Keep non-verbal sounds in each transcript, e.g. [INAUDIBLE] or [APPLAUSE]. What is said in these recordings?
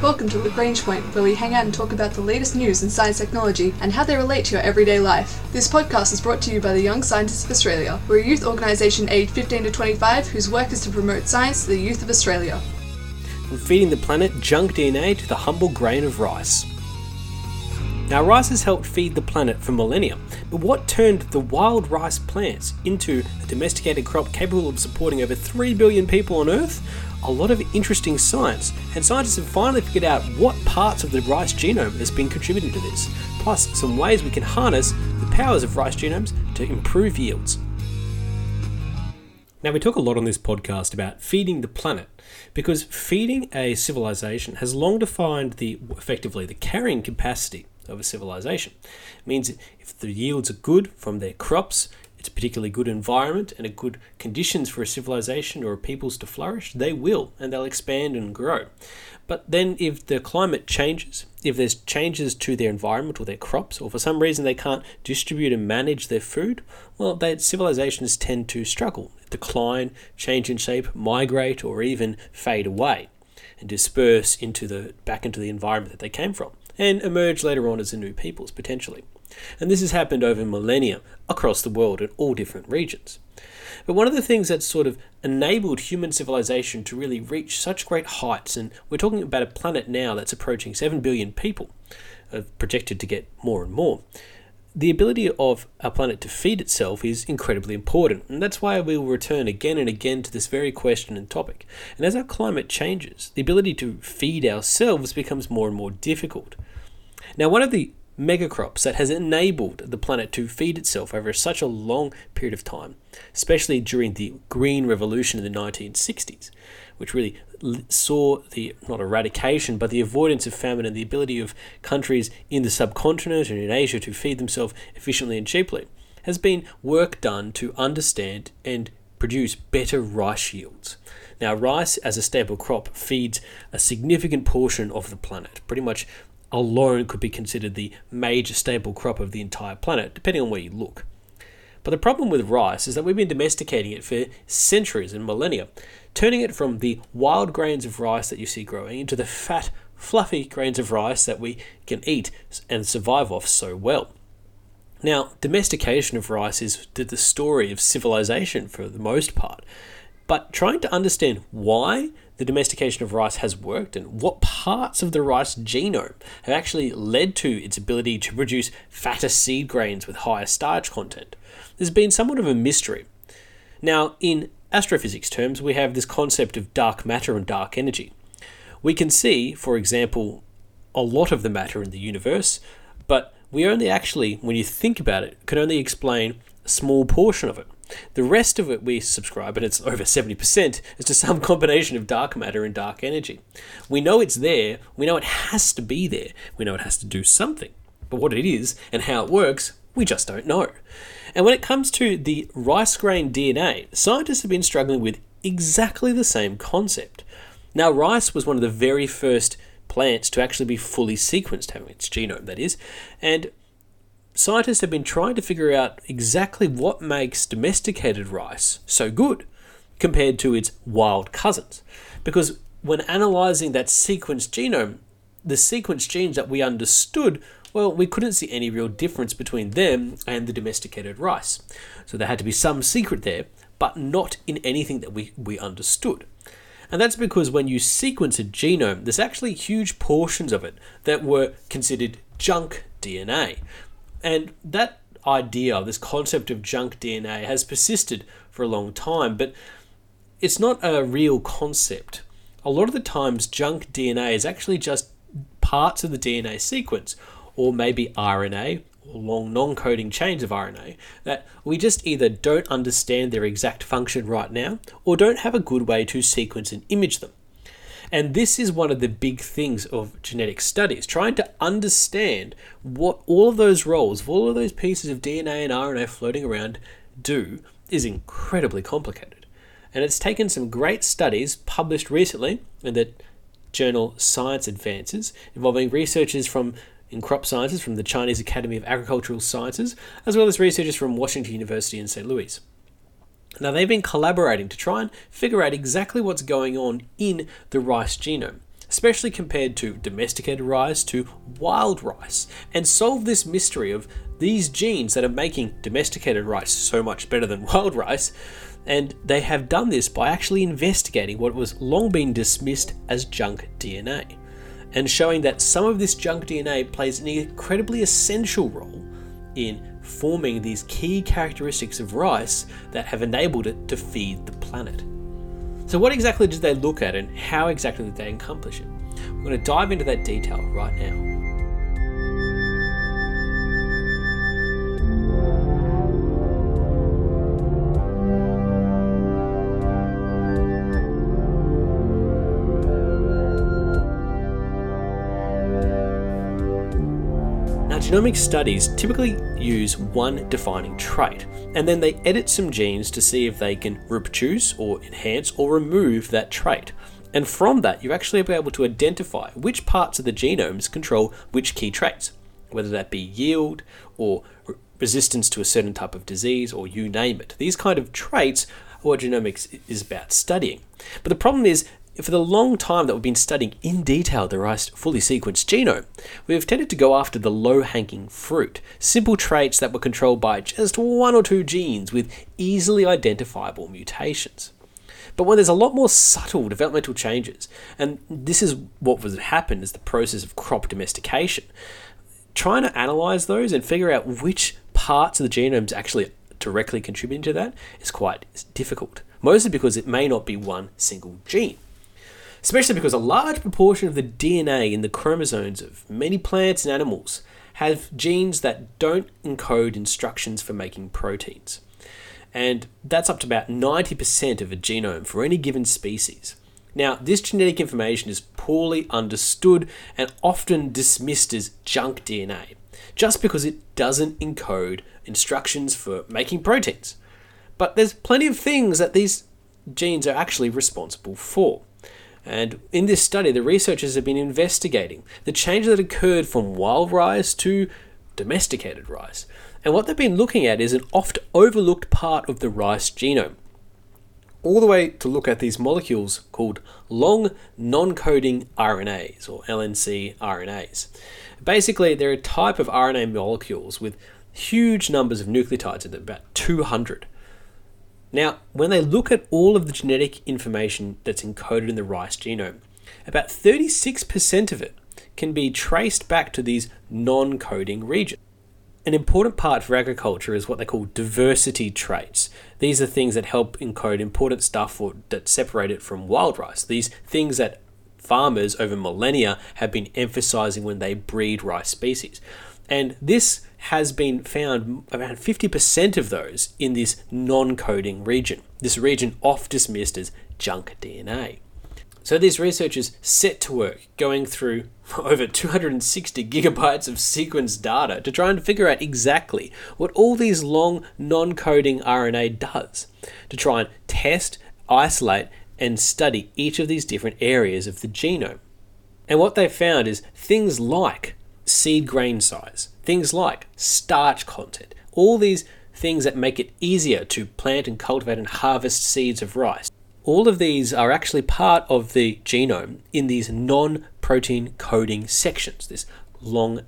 Welcome to Lagrange Point, where we hang out and talk about the latest news in science technology and how they relate to your everyday life. This podcast is brought to you by the Young Scientists of Australia. We're a youth organisation aged 15 to 25 whose work is to promote science to the youth of Australia. From feeding the planet junk DNA to the humble grain of rice. Now, rice has helped feed the planet for millennia, but what turned the wild rice plants into a domesticated crop capable of supporting over 3 billion people on Earth? A lot of interesting science, and scientists have finally figured out what parts of the rice genome has been contributing to this, plus some ways we can harness the powers of rice genomes to improve yields. Now, we talk a lot on this podcast about feeding the planet because feeding a civilization has long defined the effectively the carrying capacity of a civilization. It means if the yields are good from their crops, it's a particularly good environment and a good conditions for a civilization or a peoples to flourish, they will and they'll expand and grow. But then if the climate changes, if there's changes to their environment or their crops, or for some reason they can't distribute and manage their food, well, that civilizations tend to struggle, decline, change in shape, migrate, or even fade away and disperse into the back into the environment that they came from and emerge later on as a new peoples potentially. And this has happened over millennia across the world in all different regions. But one of the things that's sort of enabled human civilization to really reach such great heights, and we're talking about a planet now that's approaching 7 billion people, uh, projected to get more and more. The ability of our planet to feed itself is incredibly important, and that's why we will return again and again to this very question and topic. And as our climate changes, the ability to feed ourselves becomes more and more difficult. Now, one of the megacrops that has enabled the planet to feed itself over such a long period of time, especially during the Green Revolution in the 1960s, which really saw the not eradication but the avoidance of famine and the ability of countries in the subcontinent and in Asia to feed themselves efficiently and cheaply, has been work done to understand and produce better rice yields. Now, rice as a staple crop feeds a significant portion of the planet, pretty much alone could be considered the major staple crop of the entire planet, depending on where you look. But the problem with rice is that we've been domesticating it for centuries and millennia, turning it from the wild grains of rice that you see growing into the fat, fluffy grains of rice that we can eat and survive off so well. Now, domestication of rice is the story of civilization for the most part, but trying to understand why the domestication of rice has worked and what parts of the rice genome have actually led to its ability to produce fatter seed grains with higher starch content. There's been somewhat of a mystery. Now, in astrophysics terms, we have this concept of dark matter and dark energy. We can see, for example, a lot of the matter in the universe, but we only actually, when you think about it, can only explain a small portion of it. The rest of it we subscribe, and it's [LAUGHS] over 70%, is to some combination of dark matter and dark energy. We know it's there, we know it has to be there, we know it has to do something. But what it is and how it works, we just don't know. And when it comes to the rice grain DNA, scientists have been struggling with exactly the same concept. Now, rice was one of the very first plants to actually be fully sequenced, having its genome, that is, and scientists have been trying to figure out exactly what makes domesticated rice so good compared to its wild cousins. Because when analyzing that sequenced genome, the sequenced genes that we understood, well, we couldn't see any real difference between them and the domesticated rice. So there had to be some secret there, but not in anything that we, we understood. And that's because when you sequence a genome, there's actually huge portions of it that were considered junk DNA, and that idea, this concept of junk DNA, has persisted for a long time, but it's not a real concept. A lot of the times, junk DNA is actually just parts of the DNA sequence, or maybe RNA, or long non coding chains of RNA, that we just either don't understand their exact function right now, or don't have a good way to sequence and image them. And this is one of the big things of genetic studies, trying to understand what all of those roles, all of those pieces of DNA and RNA floating around do is incredibly complicated. And it's taken some great studies published recently in the journal Science Advances involving researchers from in crop sciences from the Chinese Academy of Agricultural Sciences, as well as researchers from Washington University in St. Louis. Now, they've been collaborating to try and figure out exactly what's going on in the rice genome. especially compared to domesticated rice to wild rice, and solve this mystery of these genes that are making domesticated rice so much better than [LAUGHS] wild rice. And they have done this by actually investigating what was long been dismissed as junk DNA, and showing that some of this junk DNA plays an incredibly essential role in forming these key characteristics of rice that have enabled it to feed the planet. So, what exactly did they look at and how exactly did they accomplish it? We're going to dive into that detail right now. Genomic studies typically use one defining trait, and then they edit some genes to see if they can reproduce or enhance or remove that trait. And from that, you actually be able to identify which parts of the genomes control which key traits, whether that be yield or resistance to a certain type of disease or you name it. These kind of traits are what genomics is about studying. But the problem is for the long time that we've been studying in detail the rice fully sequenced genome, we've tended to go after the low hanging fruit, simple traits that were controlled by just one or two genes with easily identifiable mutations. But when there's a lot more subtle developmental changes, and this is what was happened as the process of crop domestication, trying to analyze those and figure out which parts of the genomes actually directly contributing to that is quite difficult. Mostly because it may not be one single gene especially because a large proportion of the DNA in the chromosomes of many plants and animals have genes that don't encode instructions for making proteins. And that's up to about 90% of a genome for any given species. Now, this genetic information is poorly understood and often dismissed as junk DNA, just because it doesn't encode instructions for making proteins. But there's plenty of things that these genes are actually responsible for. And in this study, the researchers have been investigating the change that occurred from wild rice to domesticated rice. And what they've been looking at is an oft overlooked part of the rice genome. All the way to look at these molecules called long non coding RNAs or LNC RNAs. Basically, they're a type of RNA molecules with huge numbers of nucleotides in them, about 200. Now, when they look at all of the genetic information that's encoded in the rice genome, about 36% of it can be traced back to these non coding regions. An important part for agriculture is what they call diversity traits. These are things that help encode important stuff or that separate it from wild rice. These things that farmers over millennia have been emphasizing when they breed rice species. And this has been found around 50% of those in this non coding region. This region oft dismissed as junk DNA. So these researchers set to work going through [LAUGHS] over 260 gigabytes of sequenced data to try and figure out exactly what all these long non coding RNA does, to try and test, isolate, and study each of these different areas of the genome. And what they found is things like seed grain size, things like starch content, all these things that make it easier to plant and cultivate and harvest seeds of rice. All of these are actually part of the genome in these non protein coding sections, this long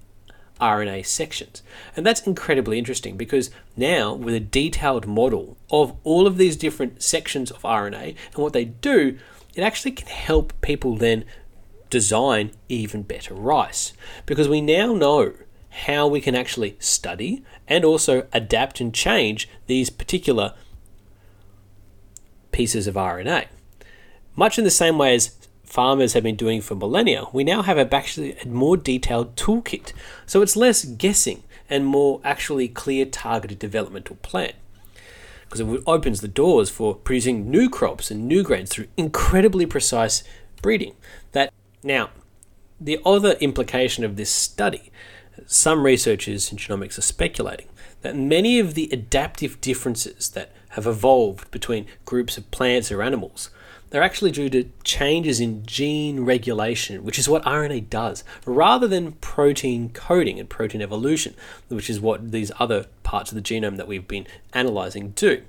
RNA sections. And that's incredibly interesting because now, with a detailed model of all of these different sections of RNA and what they do, it actually can help people then design even better rice because we now know how we can actually study and also adapt and change these particular pieces of RNA. Much in the same way as farmers have been doing for millennia, we now have a, actually a more detailed toolkit. So it's less guessing and more actually clear targeted developmental plan. Because it opens the doors for producing new crops and new grains through incredibly precise breeding now, the other implication of this study, some researchers in genomics are speculating that many of the adaptive differences that have evolved between groups of plants or animals they're actually due to changes in gene regulation, which is what RNA does, rather than protein coding and protein evolution, which is what these other parts of the genome that we've been analyzing do.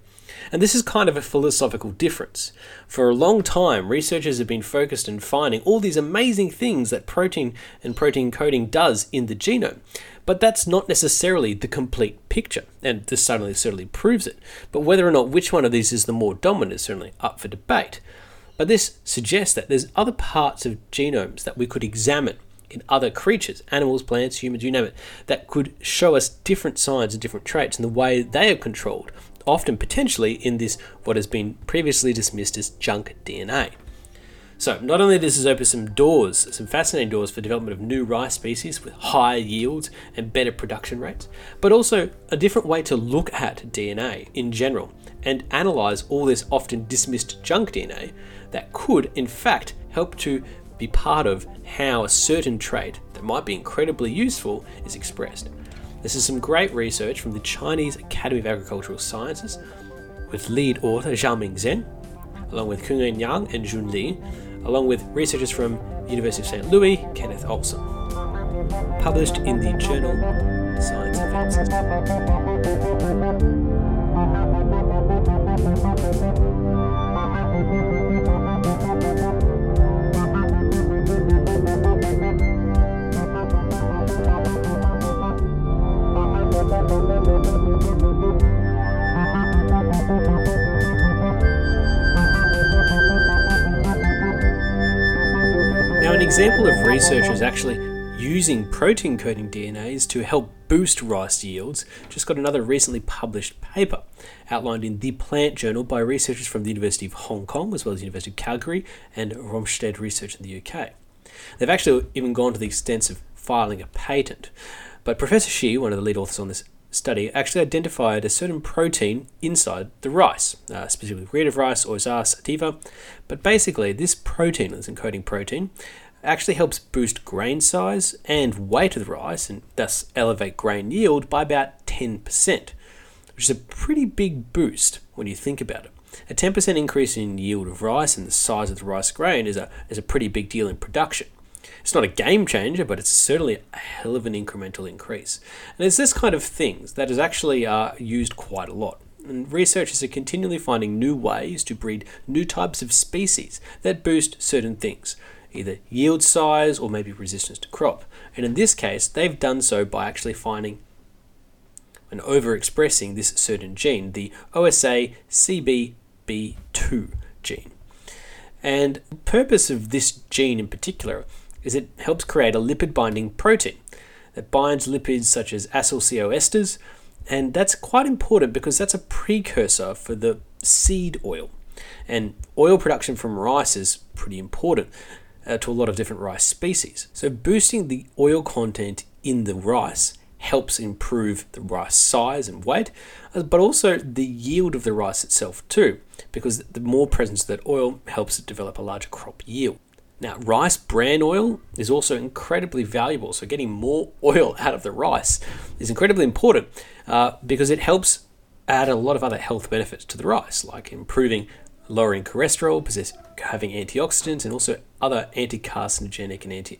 And this is kind of a philosophical difference. For a long time, researchers have been focused on finding all these amazing things that protein and protein coding does in the genome. But that's not necessarily the complete picture, and this certainly certainly proves it. But whether or not which one of these is the more dominant is certainly up for debate. But this suggests that there's other parts of genomes that we could examine in other creatures, animals, plants, humans, you name it, that could show us different signs and different traits and the way they are controlled often potentially in this what has been previously dismissed as junk DNA. So, not only does this open some doors, some fascinating doors for development of new rice species with higher yields and better production rates, but also a different way to look at DNA in general and analyze all this often dismissed junk DNA that could, in fact, help to be part of how a certain trait that might be incredibly useful is expressed. This is some great research from the Chinese Academy of Agricultural Sciences with lead author Xiaoming Zheng, along with Kunren Yang and Jun Li, along with researchers from University of St. Louis, Kenneth Olsen. Published in the journal Science Advances. Example of researchers actually using protein coding DNAs to help boost rice yields just got another recently published paper outlined in The Plant Journal by researchers from the University of Hong Kong as well as the University of Calgary and Rothamsted Research in the UK. They've actually even gone to the extent of filing a patent. But Professor Shi, one of the lead authors on this study actually identified a certain protein inside the rice, uh, specifically red of rice or Oryza sativa. But basically, this protein, this encoding protein, actually helps boost grain size and weight of the rice and thus elevate grain yield by about 10%, which is a pretty big boost when you think about it. A 10% increase in yield of rice and the size of the rice grain is a, is a pretty big deal in production. It's not a game changer, but it's certainly a hell of an incremental increase. And it's this kind of things that is actually uh, used quite a lot. And researchers are continually finding new ways to breed new types of species that boost certain things, either yield size or maybe resistance to crop. And in this case, they've done so by actually finding and overexpressing this certain gene, the OSA CBB2 gene. And the purpose of this gene in particular is it helps create a lipid binding protein that binds lipids such as acyl CoA esters, and that's quite important because that's a precursor for the seed oil. And oil production from rice is pretty important uh, to a lot of different rice species. So, boosting the oil content in the rice helps improve the rice size and weight, uh, but also the yield of the rice itself, too, because the more presence of that oil helps it develop a larger crop yield. Now, rice bran oil is also incredibly valuable. So, getting more [LAUGHS] oil out of the rice is incredibly important uh, because it helps add a lot of other health benefits to the rice, like improving lowering cholesterol, having antioxidants, and also other anti carcinogenic and anti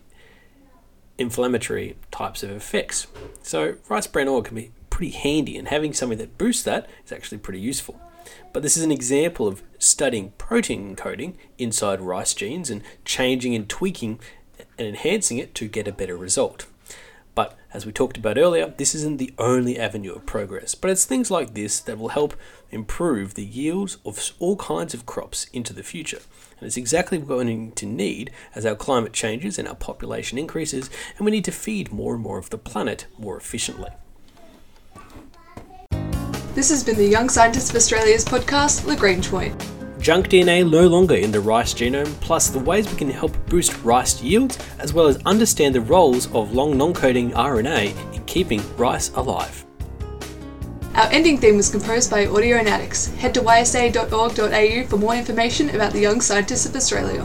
inflammatory types of effects. So, rice bran oil can be pretty handy, and having something that boosts that is actually pretty useful. But this is an example of studying protein encoding inside rice genes and changing and tweaking and enhancing it to get a better result. As we talked about earlier, this isn't the only avenue of progress, but it's things like this that will help improve the yields of all kinds of crops into the future. And it's exactly what we're going to need as our climate changes and our population increases, and we need to feed more and more of the planet more efficiently. This has been the Young Scientists of Australia's podcast, Lagrange Point. Junk DNA no longer in the rice genome, plus the ways we can help boost rice yields, as well as understand the roles of long non coding RNA in keeping rice alive. Our ending theme was composed by Audionautics. Head to ysa.org.au for more information about the Young Scientists of Australia.